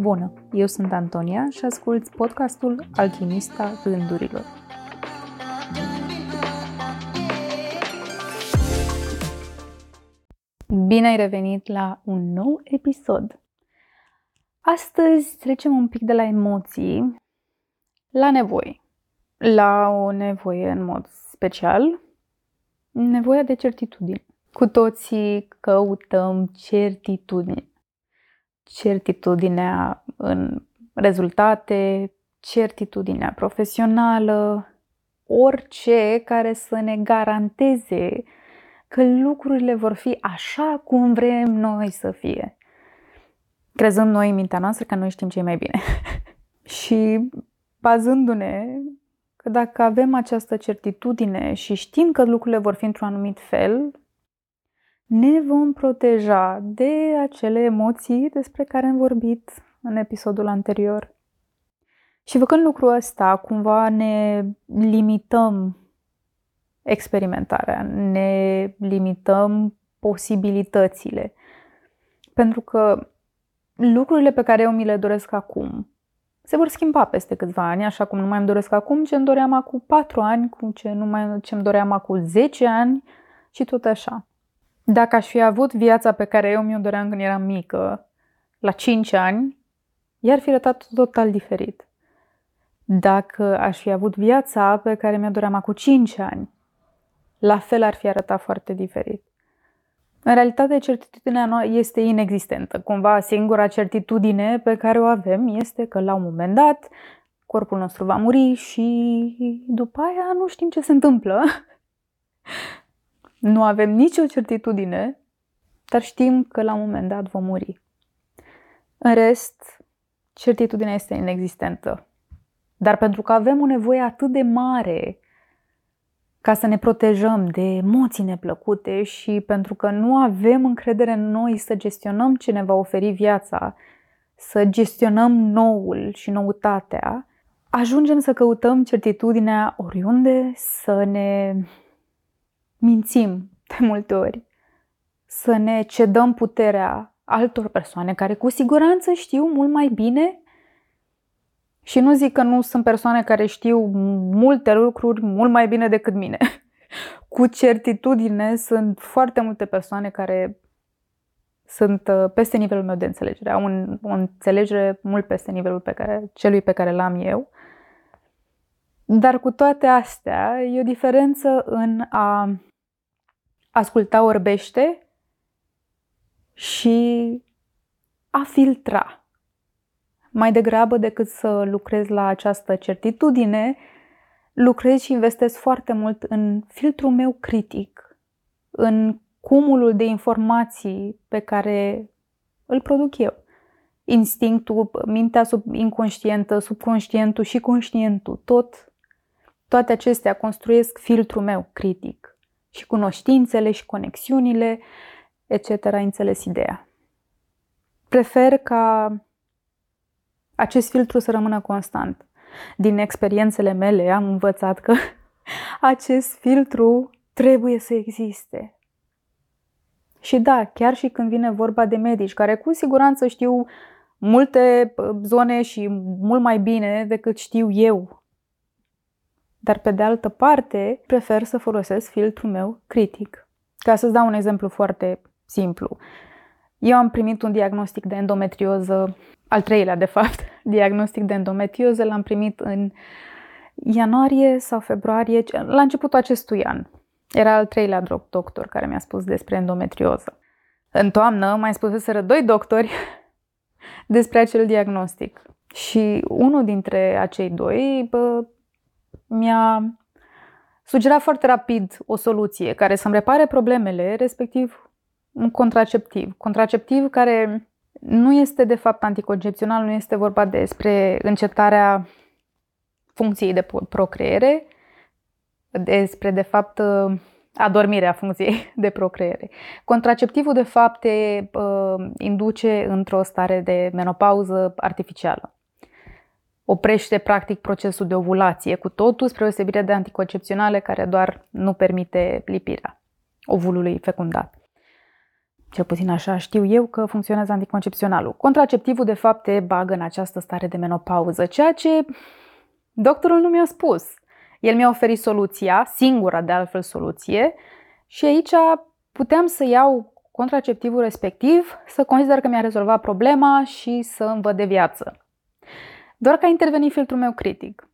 Bună, eu sunt Antonia și ascult podcastul Alchimista Gândurilor. Bine ai revenit la un nou episod. Astăzi trecem un pic de la emoții la nevoi. La o nevoie în mod special, nevoia de certitudine. Cu toții căutăm certitudine certitudinea în rezultate, certitudinea profesională, orice care să ne garanteze că lucrurile vor fi așa cum vrem noi să fie. Crezând noi în mintea noastră că noi știm ce mai bine. și bazându-ne că dacă avem această certitudine și știm că lucrurile vor fi într-un anumit fel, ne vom proteja de acele emoții despre care am vorbit în episodul anterior. Și făcând lucrul ăsta, cumva ne limităm experimentarea, ne limităm posibilitățile. Pentru că lucrurile pe care eu mi le doresc acum se vor schimba peste câțiva ani, așa cum nu mai îmi doresc acum ce îmi doream acum 4 ani, cum ce nu mai ce îmi doream acum 10 ani și tot așa. Dacă aș fi avut viața pe care eu mi-o doream când eram mică, la 5 ani, i-ar fi arătat total diferit. Dacă aș fi avut viața pe care mi-o doream acum 5 ani, la fel ar fi arătat foarte diferit. În realitate, certitudinea este inexistentă. Cumva, singura certitudine pe care o avem este că, la un moment dat, corpul nostru va muri și după aia nu știm ce se întâmplă. Nu avem nicio certitudine, dar știm că la un moment dat vom muri. În rest, certitudinea este inexistentă. Dar pentru că avem o nevoie atât de mare ca să ne protejăm de emoții neplăcute și pentru că nu avem încredere în noi să gestionăm ce ne va oferi viața, să gestionăm noul și noutatea, ajungem să căutăm certitudinea oriunde, să ne mințim de multe ori, să ne cedăm puterea altor persoane care cu siguranță știu mult mai bine și nu zic că nu sunt persoane care știu multe lucruri mult mai bine decât mine. Cu certitudine sunt foarte multe persoane care sunt uh, peste nivelul meu de înțelegere. Au un, o înțelegere mult peste nivelul pe care, celui pe care l-am eu. Dar cu toate astea, e o diferență în a asculta orbește și a filtra. Mai degrabă decât să lucrez la această certitudine, lucrez și investesc foarte mult în filtrul meu critic, în cumulul de informații pe care îl produc eu. Instinctul, mintea sub inconștientă, subconștientul și conștientul, tot, toate acestea construiesc filtrul meu critic și cunoștințele și conexiunile, etc. Înțeles ideea. Prefer ca acest filtru să rămână constant. Din experiențele mele am învățat că acest filtru trebuie să existe. Și da, chiar și când vine vorba de medici, care cu siguranță știu multe uh, zone și mult mai bine decât știu eu dar pe de altă parte, prefer să folosesc filtrul meu critic. Ca să-ți dau un exemplu foarte simplu. Eu am primit un diagnostic de endometrioză, al treilea de fapt, diagnostic de endometrioză, l-am primit în ianuarie sau februarie, la începutul acestui an. Era al treilea doctor care mi-a spus despre endometrioză. În toamnă mai spuseseră doi doctori despre acel diagnostic. Și unul dintre acei doi bă, mi-a sugerat foarte rapid o soluție care să-mi repare problemele, respectiv un contraceptiv. Contraceptiv care nu este de fapt anticoncepțional, nu este vorba despre încetarea funcției de procreere, despre de fapt adormirea funcției de procreere. Contraceptivul de fapt te uh, induce într-o stare de menopauză artificială oprește practic procesul de ovulație cu totul, spre osebire de anticoncepționale care doar nu permite lipirea ovulului fecundat. Cel puțin așa știu eu că funcționează anticoncepționalul. Contraceptivul, de fapt, te bagă în această stare de menopauză, ceea ce doctorul nu mi-a spus. El mi-a oferit soluția, singura de altfel soluție, și aici puteam să iau contraceptivul respectiv, să consider că mi-a rezolvat problema și să îmi văd de viață. Doar că a intervenit filtrul meu critic.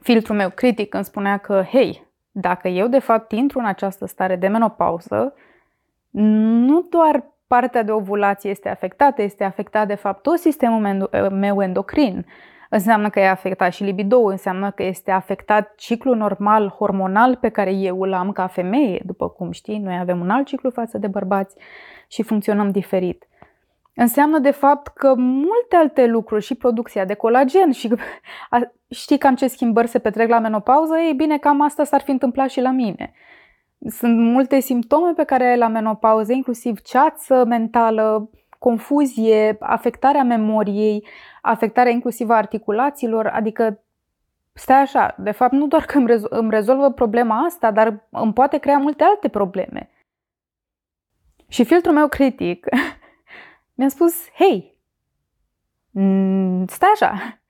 Filtrul meu critic îmi spunea că, hei, dacă eu de fapt intru în această stare de menopauză, nu doar partea de ovulație este afectată, este afectat de fapt tot sistemul meu endocrin. Înseamnă că e afectat și libido, înseamnă că este afectat ciclul normal hormonal pe care eu îl am ca femeie, după cum știi, noi avem un alt ciclu față de bărbați și funcționăm diferit. Înseamnă de fapt că multe alte lucruri și producția de colagen și știi cam ce schimbări se petrec la menopauză, ei bine, cam asta s-ar fi întâmplat și la mine. Sunt multe simptome pe care ai la menopauză, inclusiv ceață mentală, confuzie, afectarea memoriei, afectarea inclusiv a articulațiilor, adică stai așa, de fapt nu doar că îmi, rezolvă problema asta, dar îmi poate crea multe alte probleme. Și filtrul meu critic mi-a spus, hei, mm, stai așa,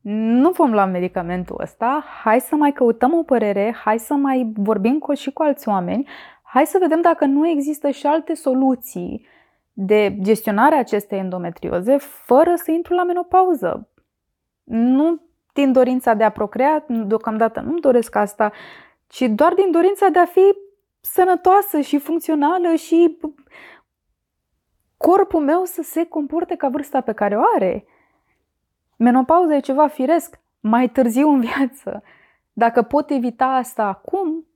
nu vom lua medicamentul ăsta, hai să mai căutăm o părere, hai să mai vorbim cu, și cu alți oameni, hai să vedem dacă nu există și alte soluții de gestionare a acestei endometrioze fără să intru la menopauză. Nu din dorința de a procrea, deocamdată nu doresc asta, ci doar din dorința de a fi sănătoasă și funcțională și corpul meu să se comporte ca vârsta pe care o are. Menopauza e ceva firesc, mai târziu în viață. Dacă pot evita asta acum,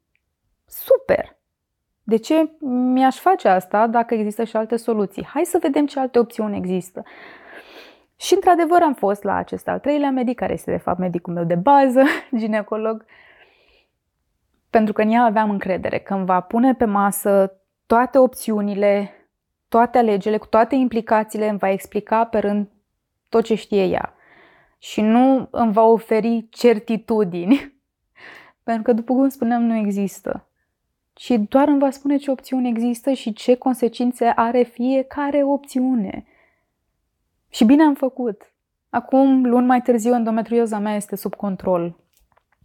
super! De ce mi-aș face asta dacă există și alte soluții? Hai să vedem ce alte opțiuni există. Și într-adevăr am fost la acest al treilea medic, care este de fapt medicul meu de bază, ginecolog, pentru că în ea aveam încredere că îmi va pune pe masă toate opțiunile, toate alegerile, cu toate implicațiile, îmi va explica pe rând tot ce știe ea. Și nu îmi va oferi certitudini. Pentru că, după cum spuneam, nu există și doar îmi va spune ce opțiuni există și ce consecințe are fiecare opțiune. Și bine am făcut. Acum, luni mai târziu, endometrioza mea este sub control.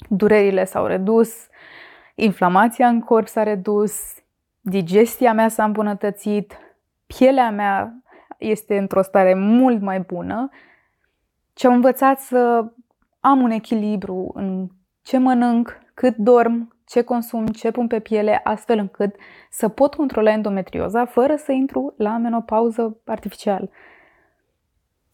Durerile s-au redus, inflamația în corp s-a redus, digestia mea s-a îmbunătățit, pielea mea este într-o stare mult mai bună și am învățat să am un echilibru în ce mănânc, cât dorm, ce consum, ce pun pe piele, astfel încât să pot controla endometrioza fără să intru la menopauză artificial.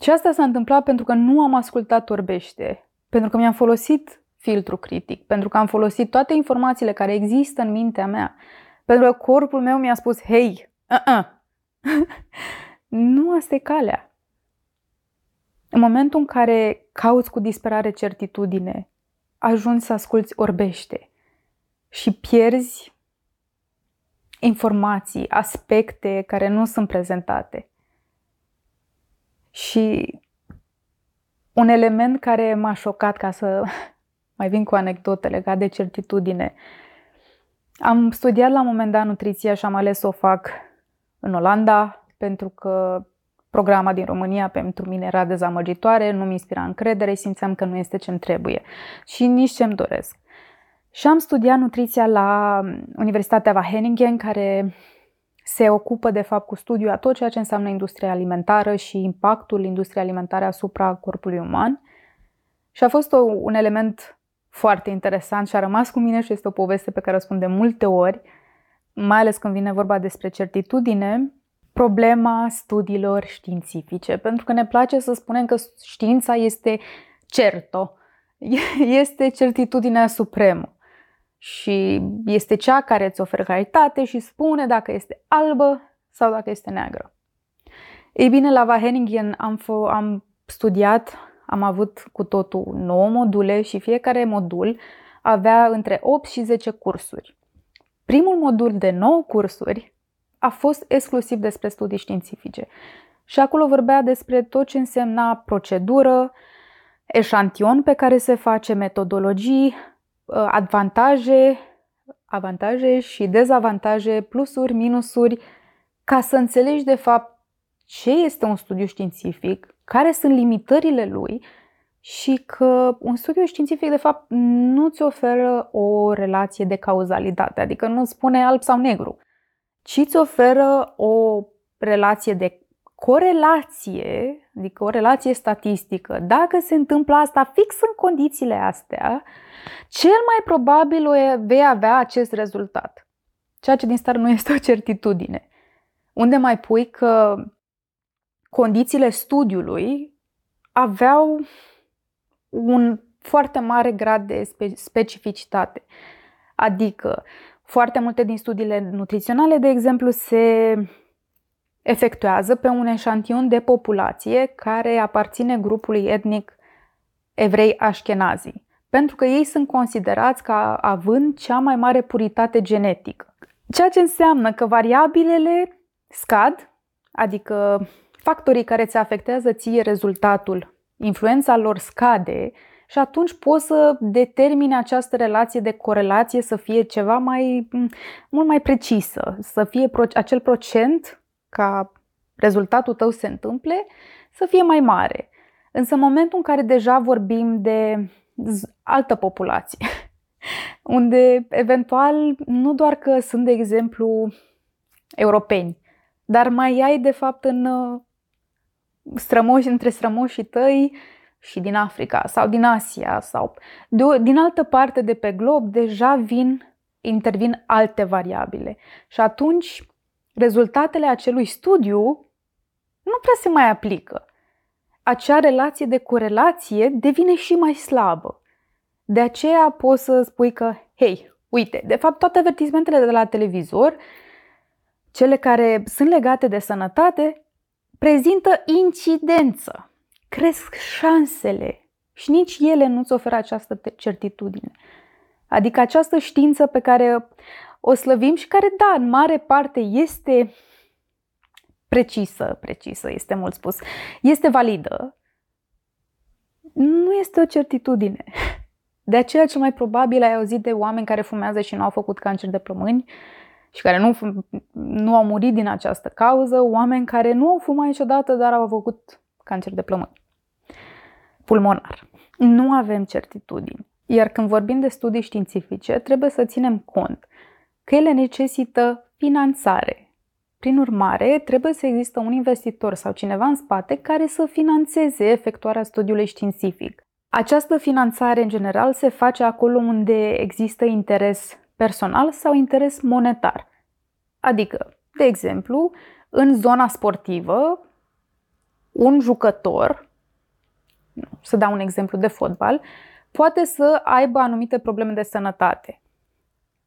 Și asta s-a întâmplat pentru că nu am ascultat orbește, pentru că mi-am folosit filtru critic, pentru că am folosit toate informațiile care există în mintea mea, pentru că corpul meu mi-a spus, hei, uh-uh. nu asta e calea. În momentul în care cauți cu disperare certitudine, ajungi să asculți orbește și pierzi informații, aspecte care nu sunt prezentate. Și un element care m-a șocat, ca să mai vin cu anecdote legat de certitudine, am studiat la un moment dat nutriția și am ales să o fac în Olanda pentru că programa din România pentru mine era dezamăgitoare, nu mi inspira încredere, simțeam că nu este ce-mi trebuie și nici ce-mi doresc. Și am studiat nutriția la Universitatea Wageningen, care se ocupă de fapt cu studiul a tot ceea ce înseamnă industria alimentară și impactul industriei alimentare asupra corpului uman. Și a fost o, un element foarte interesant și a rămas cu mine și este o poveste pe care o spun de multe ori, mai ales când vine vorba despre certitudine, problema studiilor științifice. Pentru că ne place să spunem că știința este certo, este certitudinea supremă și este cea care îți oferă claritate și spune dacă este albă sau dacă este neagră. Ei bine, la Wageningen am, f- am studiat, am avut cu totul 9 module și fiecare modul avea între 8 și 10 cursuri. Primul modul de 9 cursuri a fost exclusiv despre studii științifice. Și acolo vorbea despre tot ce însemna procedură, eșantion pe care se face, metodologii, Uh, avantaje, avantaje și dezavantaje, plusuri, minusuri, ca să înțelegi de fapt ce este un studiu științific, care sunt limitările lui și că un studiu științific, de fapt, nu ți oferă o relație de cauzalitate, adică nu spune alb sau negru, ci îți oferă o relație de corelație, adică o relație statistică. Dacă se întâmplă asta fix în condițiile astea, cel mai probabil o vei avea acest rezultat. Ceea ce din start nu este o certitudine. Unde mai pui că condițiile studiului aveau un foarte mare grad de specificitate. Adică, foarte multe din studiile nutriționale, de exemplu, se efectuează pe un eșantion de populație care aparține grupului etnic evrei așchenazi, pentru că ei sunt considerați ca având cea mai mare puritate genetică. Ceea ce înseamnă că variabilele scad, adică factorii care ți afectează ție rezultatul, influența lor scade și atunci poți să determine această relație de corelație să fie ceva mai, mult mai precisă, să fie acel procent ca rezultatul tău se întâmple, să fie mai mare. Însă în momentul în care deja vorbim de altă populație, unde eventual nu doar că sunt, de exemplu, europeni, dar mai ai de fapt în uh, strămoși, între strămoșii tăi și din Africa sau din Asia sau de, din altă parte de pe glob, deja vin, intervin alte variabile. Și atunci rezultatele acelui studiu nu prea se mai aplică. Acea relație de corelație devine și mai slabă. De aceea poți să spui că, hei, uite, de fapt toate avertismentele de la televizor, cele care sunt legate de sănătate, prezintă incidență, cresc șansele și nici ele nu-ți oferă această certitudine. Adică această știință pe care o slăvim și care, da, în mare parte este precisă, precisă, este mult spus, este validă, nu este o certitudine. De aceea, cel mai probabil ai auzit de oameni care fumează și nu au făcut cancer de plămâni și care nu, nu au murit din această cauză, oameni care nu au fumat niciodată, dar au avut cancer de plămâni pulmonar. Nu avem certitudini. Iar când vorbim de studii științifice, trebuie să ținem cont că ele necesită finanțare. Prin urmare, trebuie să există un investitor sau cineva în spate care să financeze efectuarea studiului științific. Această finanțare, în general, se face acolo unde există interes personal sau interes monetar. Adică, de exemplu, în zona sportivă, un jucător, să dau un exemplu de fotbal, poate să aibă anumite probleme de sănătate.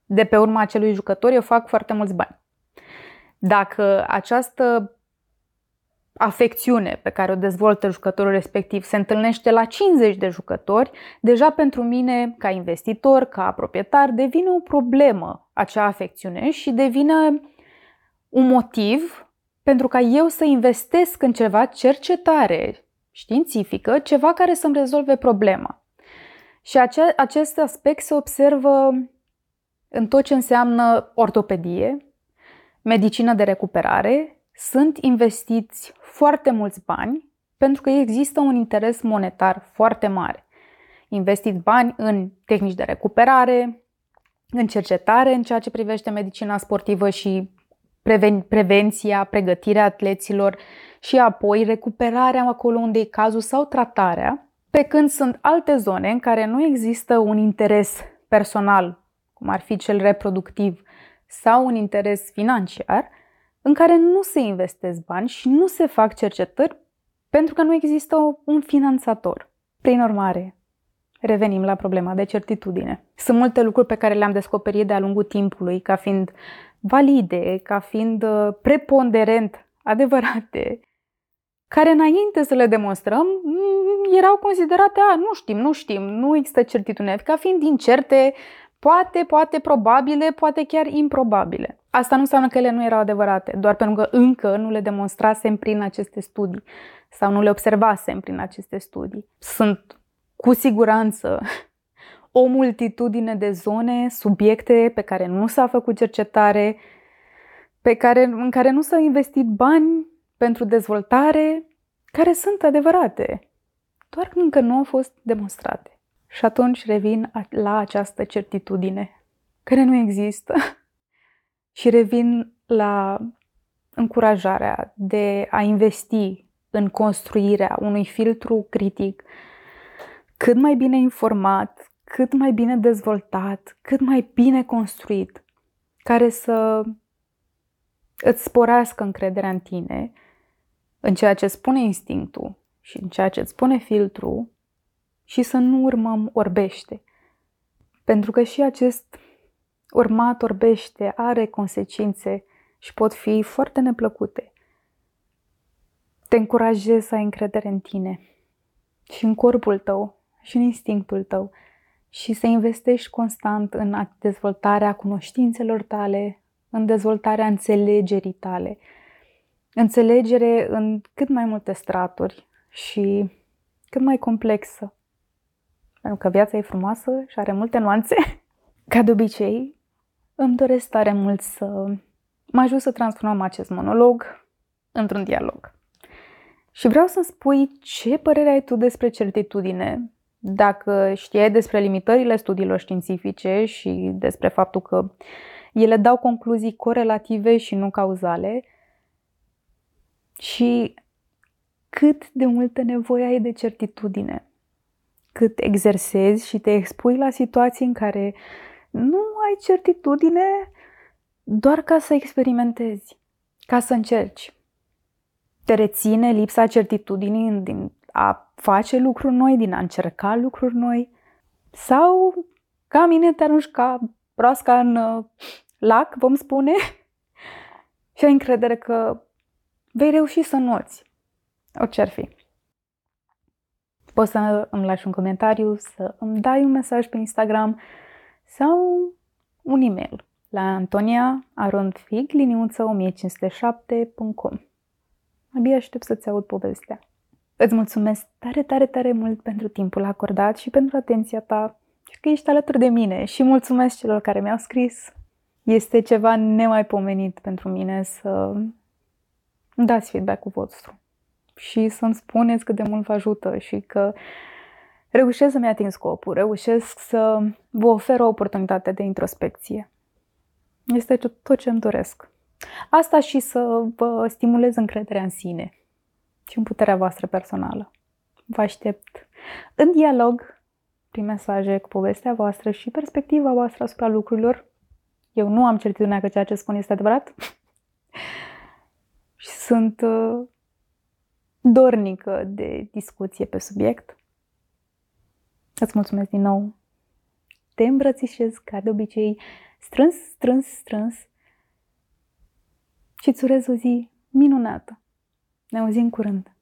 De pe urma acelui jucător eu fac foarte mulți bani. Dacă această afecțiune pe care o dezvoltă jucătorul respectiv se întâlnește la 50 de jucători, deja pentru mine, ca investitor, ca proprietar, devine o problemă acea afecțiune și devine un motiv pentru ca eu să investesc în ceva cercetare științifică, ceva care să-mi rezolve problema. Și ace- acest aspect se observă în tot ce înseamnă ortopedie, medicină de recuperare, sunt investiți foarte mulți bani pentru că există un interes monetar foarte mare. Investiți bani în tehnici de recuperare, în cercetare în ceea ce privește medicina sportivă și preven- prevenția, pregătirea atleților și apoi recuperarea acolo unde e cazul sau tratarea, pe când sunt alte zone în care nu există un interes personal, cum ar fi cel reproductiv, sau un interes financiar, în care nu se investesc bani și nu se fac cercetări pentru că nu există un finanțator. Prin urmare, revenim la problema de certitudine. Sunt multe lucruri pe care le-am descoperit de-a lungul timpului ca fiind valide, ca fiind uh, preponderent adevărate, care înainte să le demonstrăm mm, erau considerate, a, nu știm, nu știm, nu există certitudine, ca fiind incerte, poate, poate probabile, poate chiar improbabile. Asta nu înseamnă că ele nu erau adevărate, doar pentru că încă nu le demonstrasem prin aceste studii sau nu le observasem prin aceste studii. Sunt cu siguranță o multitudine de zone, subiecte pe care nu s-a făcut cercetare, pe care, în care nu s-au investit bani pentru dezvoltare care sunt adevărate, doar că încă nu au fost demonstrate. Și atunci revin la această certitudine care nu există și revin la încurajarea de a investi în construirea unui filtru critic cât mai bine informat, cât mai bine dezvoltat, cât mai bine construit, care să îți sporească încrederea în tine, în ceea ce spune instinctul și în ceea ce îți spune filtru și să nu urmăm orbește. Pentru că și acest urmat orbește are consecințe și pot fi foarte neplăcute. Te încurajez să ai încredere în tine și în corpul tău și în instinctul tău și să investești constant în dezvoltarea cunoștințelor tale, în dezvoltarea înțelegerii tale. Înțelegere în cât mai multe straturi și cât mai complexă. Pentru că viața e frumoasă și are multe nuanțe. Ca de obicei, îmi doresc tare mult să mă ajut să transformăm acest monolog într-un dialog. Și vreau să-mi spui ce părere ai tu despre certitudine, dacă știai despre limitările studiilor științifice și despre faptul că ele dau concluzii corelative și nu cauzale și cât de multă nevoie ai de certitudine, cât exersezi și te expui la situații în care nu ai certitudine doar ca să experimentezi, ca să încerci. Te reține lipsa certitudinii din a face lucruri noi, din a încerca lucruri noi? Sau, ca mine, te arunci ca proasca în uh, lac, vom spune, și ai încredere că vei reuși să înnoți orice ar fi. Poți să îmi lași un comentariu, să îmi dai un mesaj pe Instagram sau un e-mail la antonia.arondfig, liniuță 1507.com. Abia aștept să-ți aud povestea. Îți mulțumesc tare, tare, tare mult pentru timpul acordat și pentru atenția ta și că ești alături de mine și mulțumesc celor care mi-au scris. Este ceva nemaipomenit pentru mine să dați feedback-ul vostru și să-mi spuneți cât de mult vă ajută și că reușesc să-mi ating scopul, reușesc să vă ofer o oportunitate de introspecție. Este tot ce îmi doresc. Asta și să vă stimulez încrederea în sine și în puterea voastră personală. Vă aștept în dialog prin mesaje cu povestea voastră și perspectiva voastră asupra lucrurilor. Eu nu am certitudinea că ceea ce spun este adevărat și sunt uh, dornică de discuție pe subiect. Îți mulțumesc din nou. Te îmbrățișez ca de obicei, strâns, strâns, strâns și îți urez o zi minunată. Ne auzim curând.